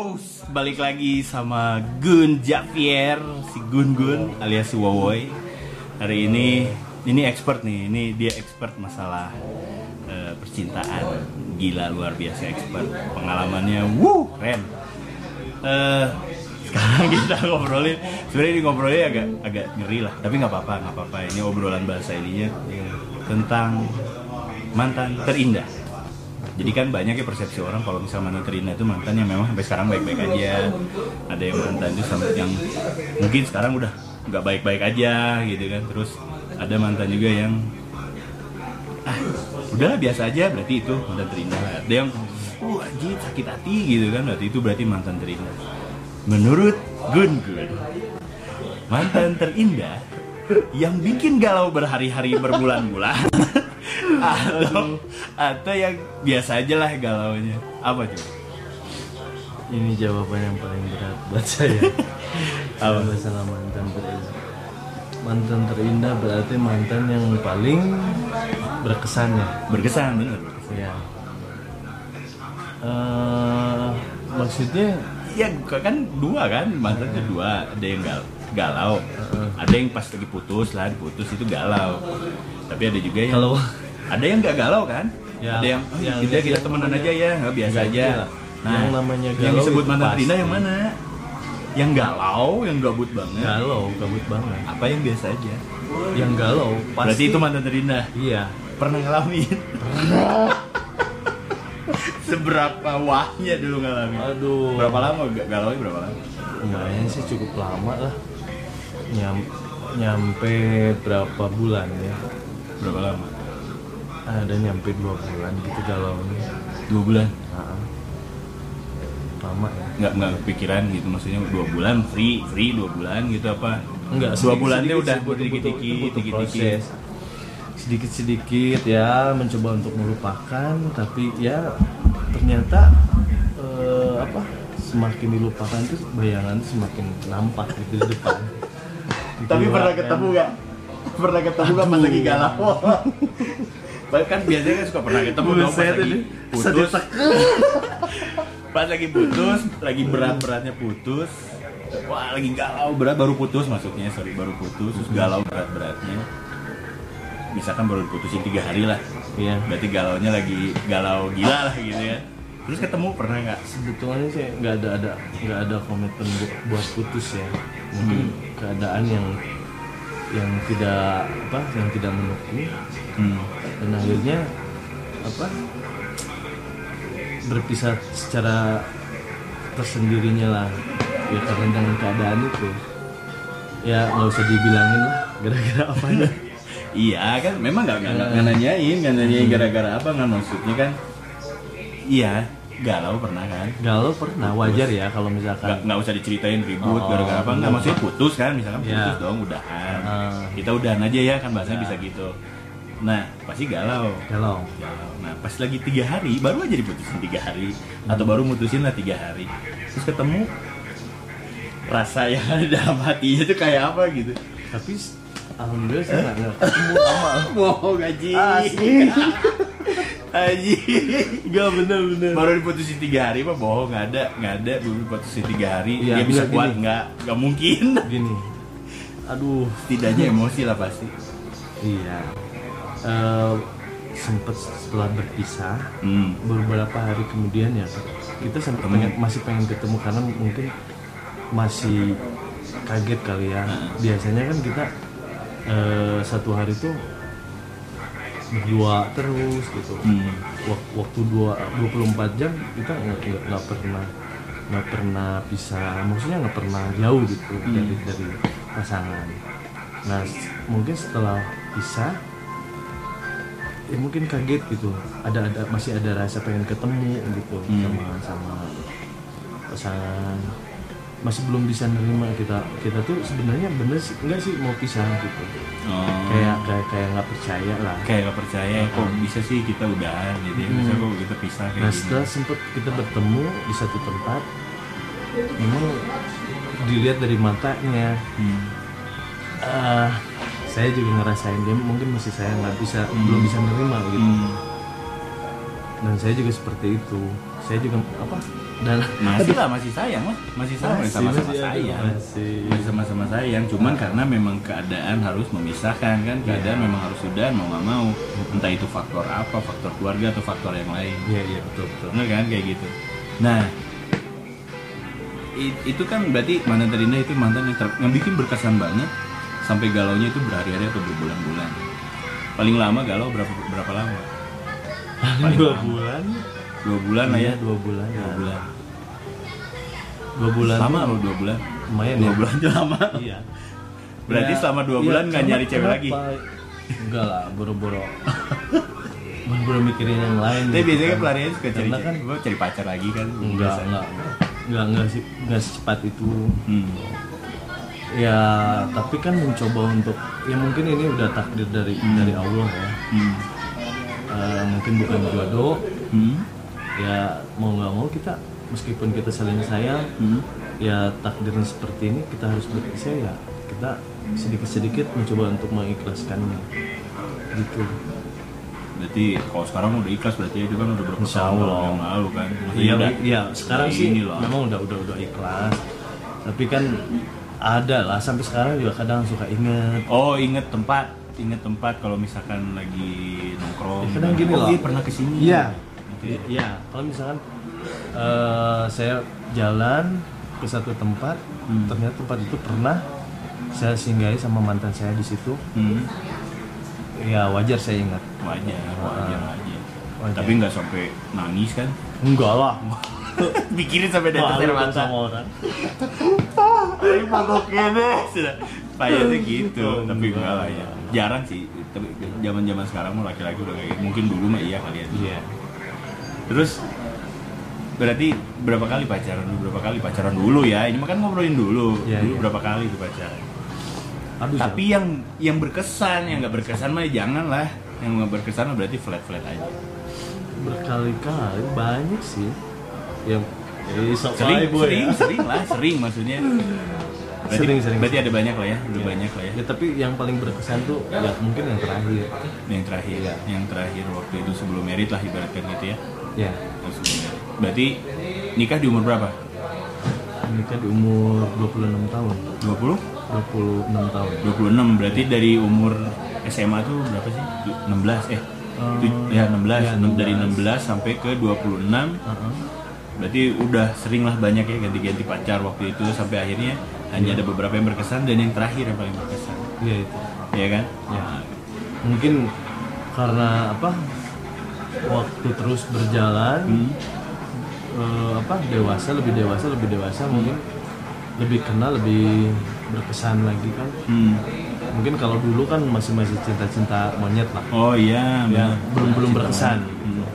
Bros, balik lagi sama Gun Javier, si Gun Gun alias si Wowoy. Hari ini ini expert nih, ini dia expert masalah eh, percintaan. Gila luar biasa expert. Pengalamannya wuh keren. Eh, sekarang kita ngobrolin, sebenarnya ini ngobrolnya agak agak ngeri lah, tapi nggak apa-apa, nggak apa-apa. Ini obrolan bahasa ininya tentang mantan terindah. Jadi kan banyak ya persepsi orang kalau misalnya mantan terindah itu mantan yang memang sampai sekarang baik-baik aja. Ada yang mantan itu sampai yang mungkin sekarang udah nggak baik-baik aja gitu kan. Terus ada mantan juga yang ah udahlah biasa aja berarti itu mantan terindah. Ada yang wah anjir sakit hati gitu kan berarti itu berarti mantan terindah. Menurut Gun Gun mantan terindah yang bikin galau berhari-hari berbulan-bulan atau atau yang biasa aja lah galaunya apa tuh Ini jawaban yang paling berat buat saya. Apa? Masalah mantan terindah. Mantan terindah berarti mantan yang paling berkesan ya. berkesan bener Ya. Eh, maksudnya ya kan dua kan mantannya dua ada yang gal galau ada yang pas lagi putus lah putus itu galau tapi ada juga yang kalau ada yang nggak galau kan? Ya, ada yang oh, yang- kita kita yang temenan aja ya nggak biasa Nggak aja. gila. Yang namanya yang galau disebut itu mantan terindah yang mana? Yang galau yang gabut banget. Galau, gabut banget. apa yang biasa aja? Yang galau pasti berarti itu mantan terindah Iya. pernah ngalamin? Seberapa wahnya dulu ngalamin? Aduh. berapa lama? Gak galau berapa lama? Lumayan sih cukup lama lah. Nyam, nyampe berapa bulan ya? berapa lama Ada nyampe dua bulan gitu galaunya. dua bulan Nah, lama ya. nggak nggak kepikiran gitu maksudnya dua bulan free free dua bulan gitu apa Enggak, dua bulannya udah butuh dikit dikit dikit dikit Sedikit sedikit ya mencoba untuk melupakan, tapi ya ternyata eh, apa semakin dilupakan tuh bayangan tuh semakin nampak gitu di depan. Tapi pernah kan. ketemu gak pernah ketemu gak pas lagi galau kan biasanya kan suka pernah ketemu dong pas lagi putus. pas lagi putus lagi berat beratnya putus. Wah lagi galau berat baru putus maksudnya sorry baru putus terus galau berat beratnya misalkan baru diputusin tiga hari lah. Iya. berarti galaunya lagi galau gila lah gitu ya. Terus ketemu pernah nggak? Sebetulnya sih nggak ada ada nggak ada komitmen bu- buat putus ya. Mungkin keadaan yang yang tidak apa yang tidak mendukung. Hmm. Dan akhirnya apa berpisah secara tersendirinya lah. Ya karena dengan keadaan itu. Ya nggak usah dibilangin lah gara-gara apanya iya kan memang nggak nggak nggak nanyain nggak nanyain gara-gara apa nggak maksudnya kan. Iya galau pernah kan. Galau pernah wajar ya kalau misalkan nggak usah diceritain ribut Oh. gara-gara apa nggak maksudnya putus kan misalkan Iya. putus dong udahan. Ah. kita udahan aja ya kan bahasanya Ya. bisa gitu nah pasti galau. Galau. Galau. Nah pas lagi tiga hari baru aja diputusin tiga hari. Atau baru mutusin lah tiga hari. Terus ketemu rasa yang ada dalam hatinya itu kayak apa gitu. Tapi alhamdulillah saya nggak ketemu lama bohong gaji Asli. Aji. Gak bener-bener baru diputusin tiga hari mah bohong nggak ada nggak ada. Baru diputusin tiga hari Iya, dia bisa gini, kuat nggak nggak mungkin. Gini. Aduh. Setidaknya emosi lah pasti. Iya Eh, Sempet setelah berpisah hmm. Beberapa hari kemudian ya Kita sempat Ketemu. pengen, masih pengen ketemu Karena mungkin masih kaget kali ya Biasanya kan kita eh, Satu hari tuh Berdua terus gitu Hmm. Wak- waktu dua 24 jam kita nggak pernah nggak pernah bisa maksudnya nggak pernah jauh gitu Hmm. dari dari pasangan nah mungkin setelah pisah ya mungkin kaget gitu ada ada masih ada rasa pengen ketemu gitu Hmm. sama sama pasangan masih belum bisa nerima kita kita tuh sebenarnya bener sih enggak sih mau pisah gitu Oh. kayak kayak kayak nggak percaya lah kayak gak percaya kok bisa sih kita udahan gitu ya bisa Hmm. kok kita pisah kayak Nah gini setelah sempet kita bertemu di satu tempat, memang dilihat dari matanya, hmm. eh, saya juga ngerasain dia mungkin masih saya nggak bisa belum bisa nerima gitu. Hmm. dan saya juga seperti itu. Saya juga apa? Dan masih lah masih sayang lah. Masih sama Masih, sama-sama masih ada, sayang masih. masih sama-sama sayang. Cuman karena memang keadaan harus memisahkan kan. Keadaan Iya. memang harus sudah mau nggak mau. Entah itu faktor apa faktor keluarga atau faktor yang lain. Iya iya betul betul. Bener kan? Kayak gitu. Nah itu kan berarti mantan terindah itu mantan yang, ter- yang bikin berkesan banget sampai galaunya itu berhari-hari atau berbulan-bulan? Paling lama galau berapa berapa lama? Paling dua lama. bulan. Dua bulan lah ya? Iya, dua bulan ya. dua bulan. Dua bulan. Lama tuh loh dua bulan? Lumayan dua ya. bulan aja lama. Iya. Berarti selama dua bulan nggak nyari cewek kenapa? lagi? enggak lah boro-boro boro-boro mikirin yang lain. Tapi gitu biasanya kan. pelariannya suka cari Karena kan gue cari pacar lagi kan enggak biasa. enggak enggak. Enggak sih enggak secepat itu. Hmm. Ya tapi kan mencoba untuk ya mungkin ini udah takdir dari dari Allah ya Hmm. Eh, mungkin bukan jodoh Hmm. ya mau nggak mau kita meskipun kita saling sayang Hmm. ya takdirnya seperti ini kita harus berpisah ya kita sedikit-sedikit mencoba untuk mengikhlaskannya gitu berarti kalau sekarang udah ikhlas berarti itu kan udah berapa tahun yang lalu kan Maksudnya Iya, udah- iya. Sekarang sih ini loh. memang udah udah udah ikhlas. Tapi kan ada lah sampai sekarang juga kadang suka inget. oh inget tempat inget tempat kalau misalkan lagi nongkrong Ya, kadang gini oh loh. iya pernah ke sini Iya. Gitu ya. Iya, kalau misalkan eh, saya jalan ke satu tempat, Hmm. ternyata tempat itu pernah saya singgahi sama mantan saya di situ. Hmm. Ya wajar saya ingat. wajar wajar aja Wajar. tapi nggak sampai nangis kan Enggak lah. pikirin sampai air kan mata sama orang. Ayo pokoknya deh sudah. Payahnya gitu tapi enggak. lah ya. Jarang sih tapi zaman zaman sekarang mau laki-laki udah kayak gitu. mungkin dulu mah iya kali ya. Iya. terus berarti berapa kali pacaran? Dulu berapa kali pacaran dulu ya? Ini mah kan ngobrolin dulu. Iya, dulu iya. berapa kali tuh pacaran? Aduh, tapi yang yang berkesan yang nggak berkesan mah jangan lah. Yang nggak berkesan mah berarti flat flat aja. Berkali-kali banyak sih. Yang eh, sok sering boy, sering ya. sering lah sering maksudnya berarti, Sering, sering. berarti ada banyak lah ya udah Iya. banyak lah ya Ya tapi yang paling berkesan tuh ya mungkin yang terakhir. yang terakhir Iya. yang terakhir waktu itu sebelum merit lah ibaratkan gitu ya Ya. Berarti nikah di umur berapa Nikah di umur 26 tahun. 20 26 tahun. 26 berarti dari umur SMA tuh berapa sih 16 eh tu- ya 16 ya, dari 16. 16 sampai ke 26 Heeh. Berarti udah sering lah banyak ya ganti-ganti pacar waktu itu sampai akhirnya hanya ada beberapa yang berkesan dan yang terakhir yang paling berkesan Iya itu. ya kan Ya. Mungkin karena apa? Waktu terus berjalan Hmm. eh, apa dewasa lebih dewasa lebih dewasa mungkin lebih kenal lebih berkesan lagi kan Hmm. mungkin kalau dulu kan masih masih cinta-cinta monyet lah oh iya ya belum belum Cinta berkesan monyet. Hmm.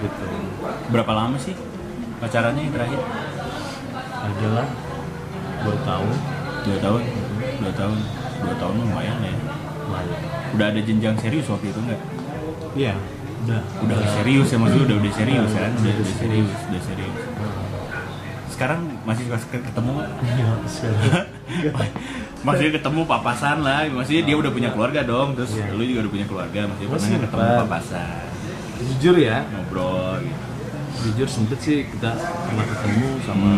gitu berapa lama sih pacarannya yang terakhir? Adalah dua tahun. Dua tahun? Dua tahun. Dua tahun lumayan ya. Lumayan. Udah ada jenjang serius waktu itu enggak iya udah. Udah serius ya maksudnya udah udah serius kan? Udah, udah serius udah serius. Sekarang masih suka ketemu nggak? Iya, maksudnya ketemu papasan lah. Maksudnya dia udah punya keluarga dong. Terus Iya. lu juga udah punya keluarga. Maksudnya Masih pernah nggak ketemu papasan. Jujur ya. Ngobrol jujur sempet sih kita pernah ketemu sama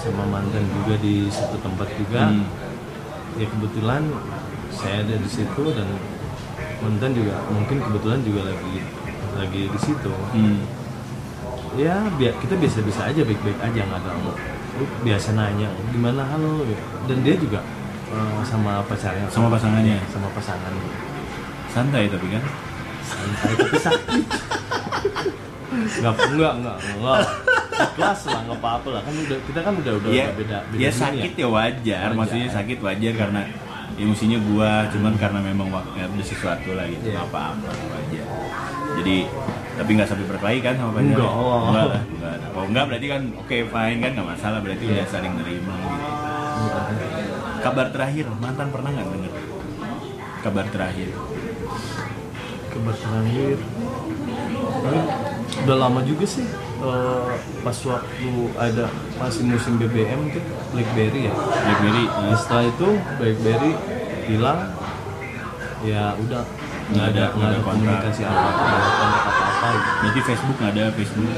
sama mantan juga di satu tempat juga. Hmm. ya kebetulan saya ada di situ dan mantan juga mungkin kebetulan juga lagi lagi di situ. Hmm. ya biar kita biasa-biasa aja baik-baik aja nggak ada lu biasa nanya gimana halo? Dan dia juga eh, sama pacarnya. Sama pasangannya? sama pasangan. Santai tapi kan? Santai tapi sakit nggak enggak enggak enggak ikhlas lah nggak apa-apa lah. Kan udah kita kan udah udah ya, beda beda ya sakit ya wajar, Wajar. maksudnya sakit wajar karena emosinya gua cuman karena memang waktu ada sesuatu lah gitu. Iya. nggak apa-apa wajar. Jadi tapi nggak sampai berkelahi kan sama pacarnya? Enggak. enggak lah enggak kalau enggak berarti kan oke fine kan nggak masalah. Berarti Iya. udah saling nerima gitu. Kabar terakhir mantan pernah nggak denger? Kabar terakhir. Kabar terakhir udah lama juga sih eh, pas waktu ada masih musim BBM tuh BlackBerry ya Blackberry Nah, eh, setelah itu BlackBerry hilang ya udah nggak ada nggak ada kontak. komunikasi apa apa nggak ada kontak apa apa gitu. Berarti Facebook nggak ada Facebook,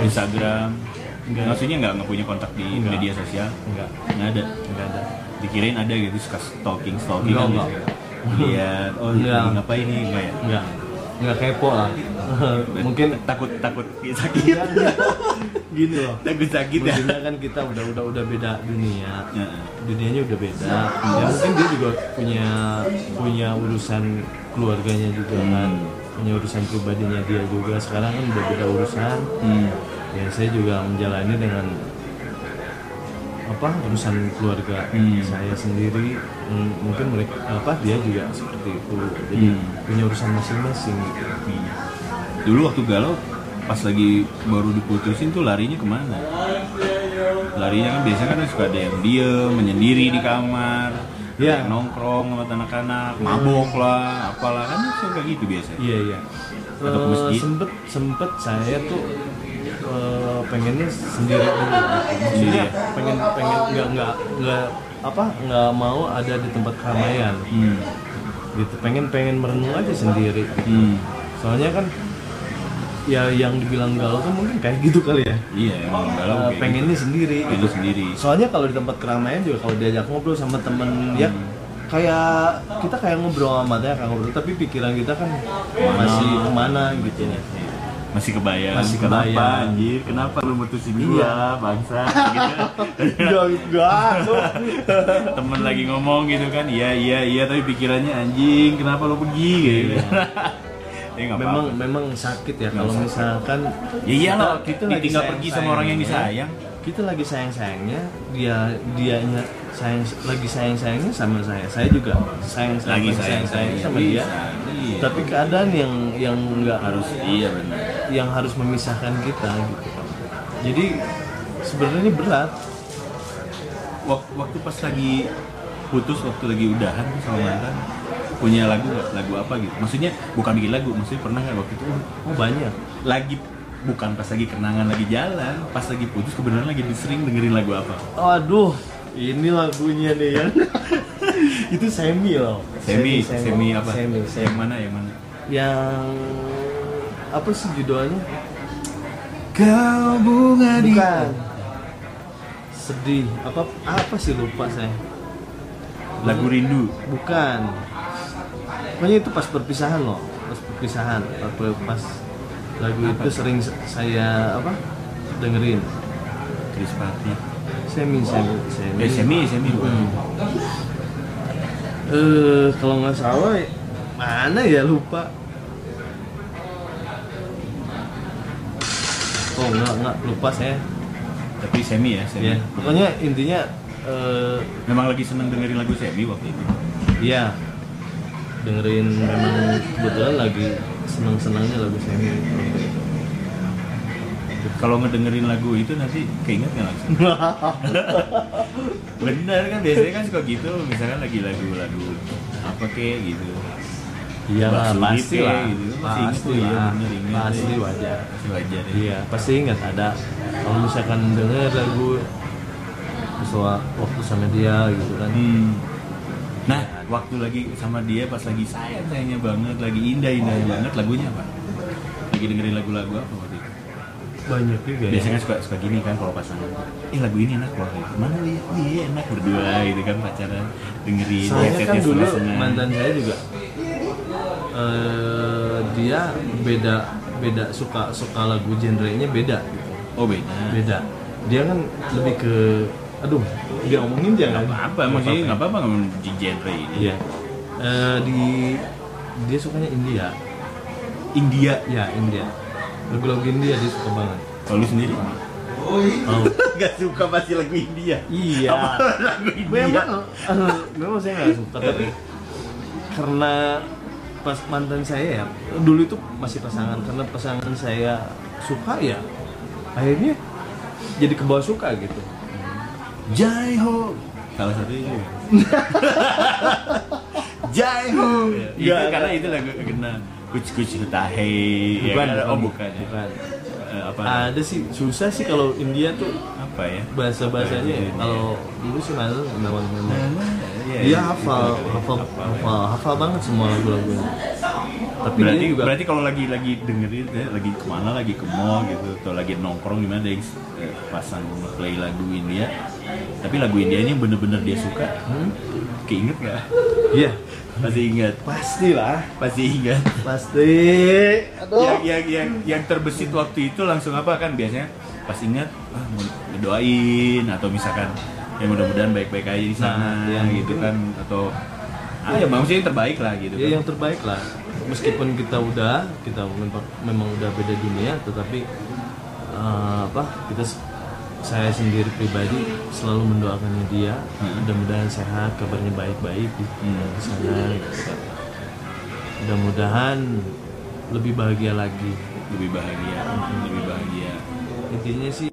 Instagram. Nggak. Maksudnya nggak nggak punya kontak di Nggak. media sosial? nggak Nggak ada. nggak ada Dikirain ada gitu suka stalking stalking Nggak, kan nggak. gitu. Lihat, oh Nggak. ini ngapain nih enggak ya? nggak nggak kepo lah mungkin takut takut sakit. Nggak, nggak. gitu loh takut sakit ya. Kan kita udah udah udah beda dunia Ya. dunianya udah beda ya mungkin dia juga punya punya urusan keluarganya juga kan Hmm. punya urusan pribadinya dia juga sekarang kan udah beda urusan Hmm. ya saya juga menjalani dengan apa urusan keluarga Hmm. saya sendiri M- mungkin mereka apa dia juga seperti itu jadi Hmm. punya urusan masing-masing gitu Dulu waktu galau pas lagi baru diputusin tuh larinya ke mana? Larinya kan biasanya kan suka ada yang diem, menyendiri di kamar, yang nongkrong sama anak-anak, mabok lah, apalah kan suka gitu biasanya. Iya iya. Atau ke masjid? sempet sempet saya tuh eh, pengennya sendiri dulu. Maksudnya Iya. pengen pengen nggak nggak nggak apa nggak mau ada di tempat keramaian Hmm. gitu. Pengen pengen merenung aja sendiri. Hmm. Soalnya kan ya yang dibilang galau tuh mungkin kayak gitu kali ya. Iya, emang galau Eh, kayak pengennya sendiri. gitu. Itu sendiri. Soalnya kalau di tempat keramaian juga kalau diajak ngobrol sama temen ya Hmm. kayak kita kayak ngobrol sama dia kayak ngobrol tapi pikiran kita kan masih ke mana gitu ya. Masih kebayang. Masih Kenapa kebayang. anjir? Kenapa lu mutusin Iya. gua, bangsa? gitu. Enggak. Temen lagi ngomong gitu kan, iya iya iya tapi pikirannya anjing, kenapa lu pergi gitu. Ya, memang apa-apa. memang sakit ya kalau misalkan Ya iyalah, kita, kita tinggal pergi sama orang yang disayang. Kita lagi sayang sayangnya, dia dianya sayang lagi sayang sayangnya sama saya. Saya juga sayang Lagi sayang sayang-sayangnya sama dia. iya. Tapi keadaan yang yang nggak Harus iya benar. yang harus memisahkan kita gitu. Jadi sebenarnya berat. Waktu, pas lagi putus, waktu lagi udahan sama mantan, punya lagu nggak? Lagu apa gitu? Maksudnya bukan bikin lagu, maksudnya pernah nggak waktu itu oh, Oh banyak. lagi bukan pas lagi kenangan lagi jalan, pas lagi putus kebenaran lagi sering dengerin lagu apa? Aduh, ini lagunya nih yang itu semi loh. Semi, semi, apa? Semi, Yang semi. mana? Yang mana? Yang apa sih judulnya? Kau bunga Bukan. Sedih. Apa apa sih lupa saya. Lagu rindu. Bukan. Pokoknya itu pas perpisahan loh, pas perpisahan, pas, pas lagu itu sering saya apa dengerin. Chris. Semi, semi, semi. Eh, semi, semi. Hmm. Eh, kalau nggak salah mana ya lupa. Oh nggak nggak lupa saya. Tapi semi ya, semi. Ya, pokoknya intinya eh Memang lagi seneng dengerin lagu semi waktu itu. ya dengerin memang kebetulan lagi senang-senangnya lagu semi. Kalau ngedengerin lagu itu nanti keinget nggak langsung? Bener kan biasanya kan suka gitu, misalkan lagi lagu-lagu apa kek gitu. Iya lah, pasti gitu, lah, gitu. Masih pasti iya, lah, bener, inget. pasti wajar. Masih wajar ya. Iya, pasti ingat ada. Kalau misalkan denger lagu wa- waktu sama dia gitu kan. Hmm. Nah, waktu lagi sama dia pas lagi sayang sayangnya banget, lagi indah indah banget, lagunya apa? Lagi dengerin lagu-lagu apa waktu itu? Banyak juga ya. Biasanya suka suka gini kan kalau pasangan. Eh lagu ini enak loh. Gitu. Mana lihat iya enak berdua gitu kan pacaran dengerin Soalnya kan dulu setengah-setengah. mantan saya juga eh dia beda beda suka suka lagu genrenya beda gitu. Oh beda. Beda. Dia kan lebih ke aduh, dia omongin jangan Nggak apa-apa, emang sih nggak apa-apa ngomong di genre ini. Iya. Eh, di dia sukanya India. India. Ya, India. Lagu-lagu India dia suka banget. Kalau lu sendiri? Oh. Gak suka pasti lagu India. Iya. lagu memang eh, memang saya nggak suka tapi karena pas mantan saya ya dulu itu masih pasangan karena pasangan saya suka ya akhirnya jadi kebawa suka gitu Jai Ho. Salah satu itu. Jai Ho. Itu Nggak, karena itu lagu kena kuc kuc tahe. ya bukan, kan? Oh bukan. ya. bukan Eh, apa? ada sih susah sih kalau India tuh Apa ya? bahasa bahasanya Bahasa India. kalau dulu sih mantan memang memang Iya, dia iya, hafal itu, hafal hafal, ya. hafal hafal banget semua lagu-lagunya. Tapi berarti juga berarti kalau lagi lagi dengerin ya, lagi ke mana lagi ke mall gitu atau lagi nongkrong gimana dia eh, pasang play lagu India. Tapi lagu India ini bener-bener dia suka. Hmm? keinget nggak? Iya. Pasti ingat? Pastilah. Pasti ingat? Pasti. Aduh. Yang, yang yang yang terbesit waktu itu langsung apa kan? Biasanya pas ingat ah, ngedoain atau misalkan ya mudah-mudahan baik-baik aja di sana Nah, ya, gitu kan atau ah ya maksudnya yang terbaik lah gitu ya kan. yang terbaik lah meskipun kita udah kita memang, udah beda dunia tetapi eh, apa kita saya sendiri pribadi selalu mendoakannya dia Hmm. mudah-mudahan sehat kabarnya baik-baik di Hmm. sana gitu kan. mudah-mudahan lebih bahagia lagi lebih bahagia lebih bahagia intinya sih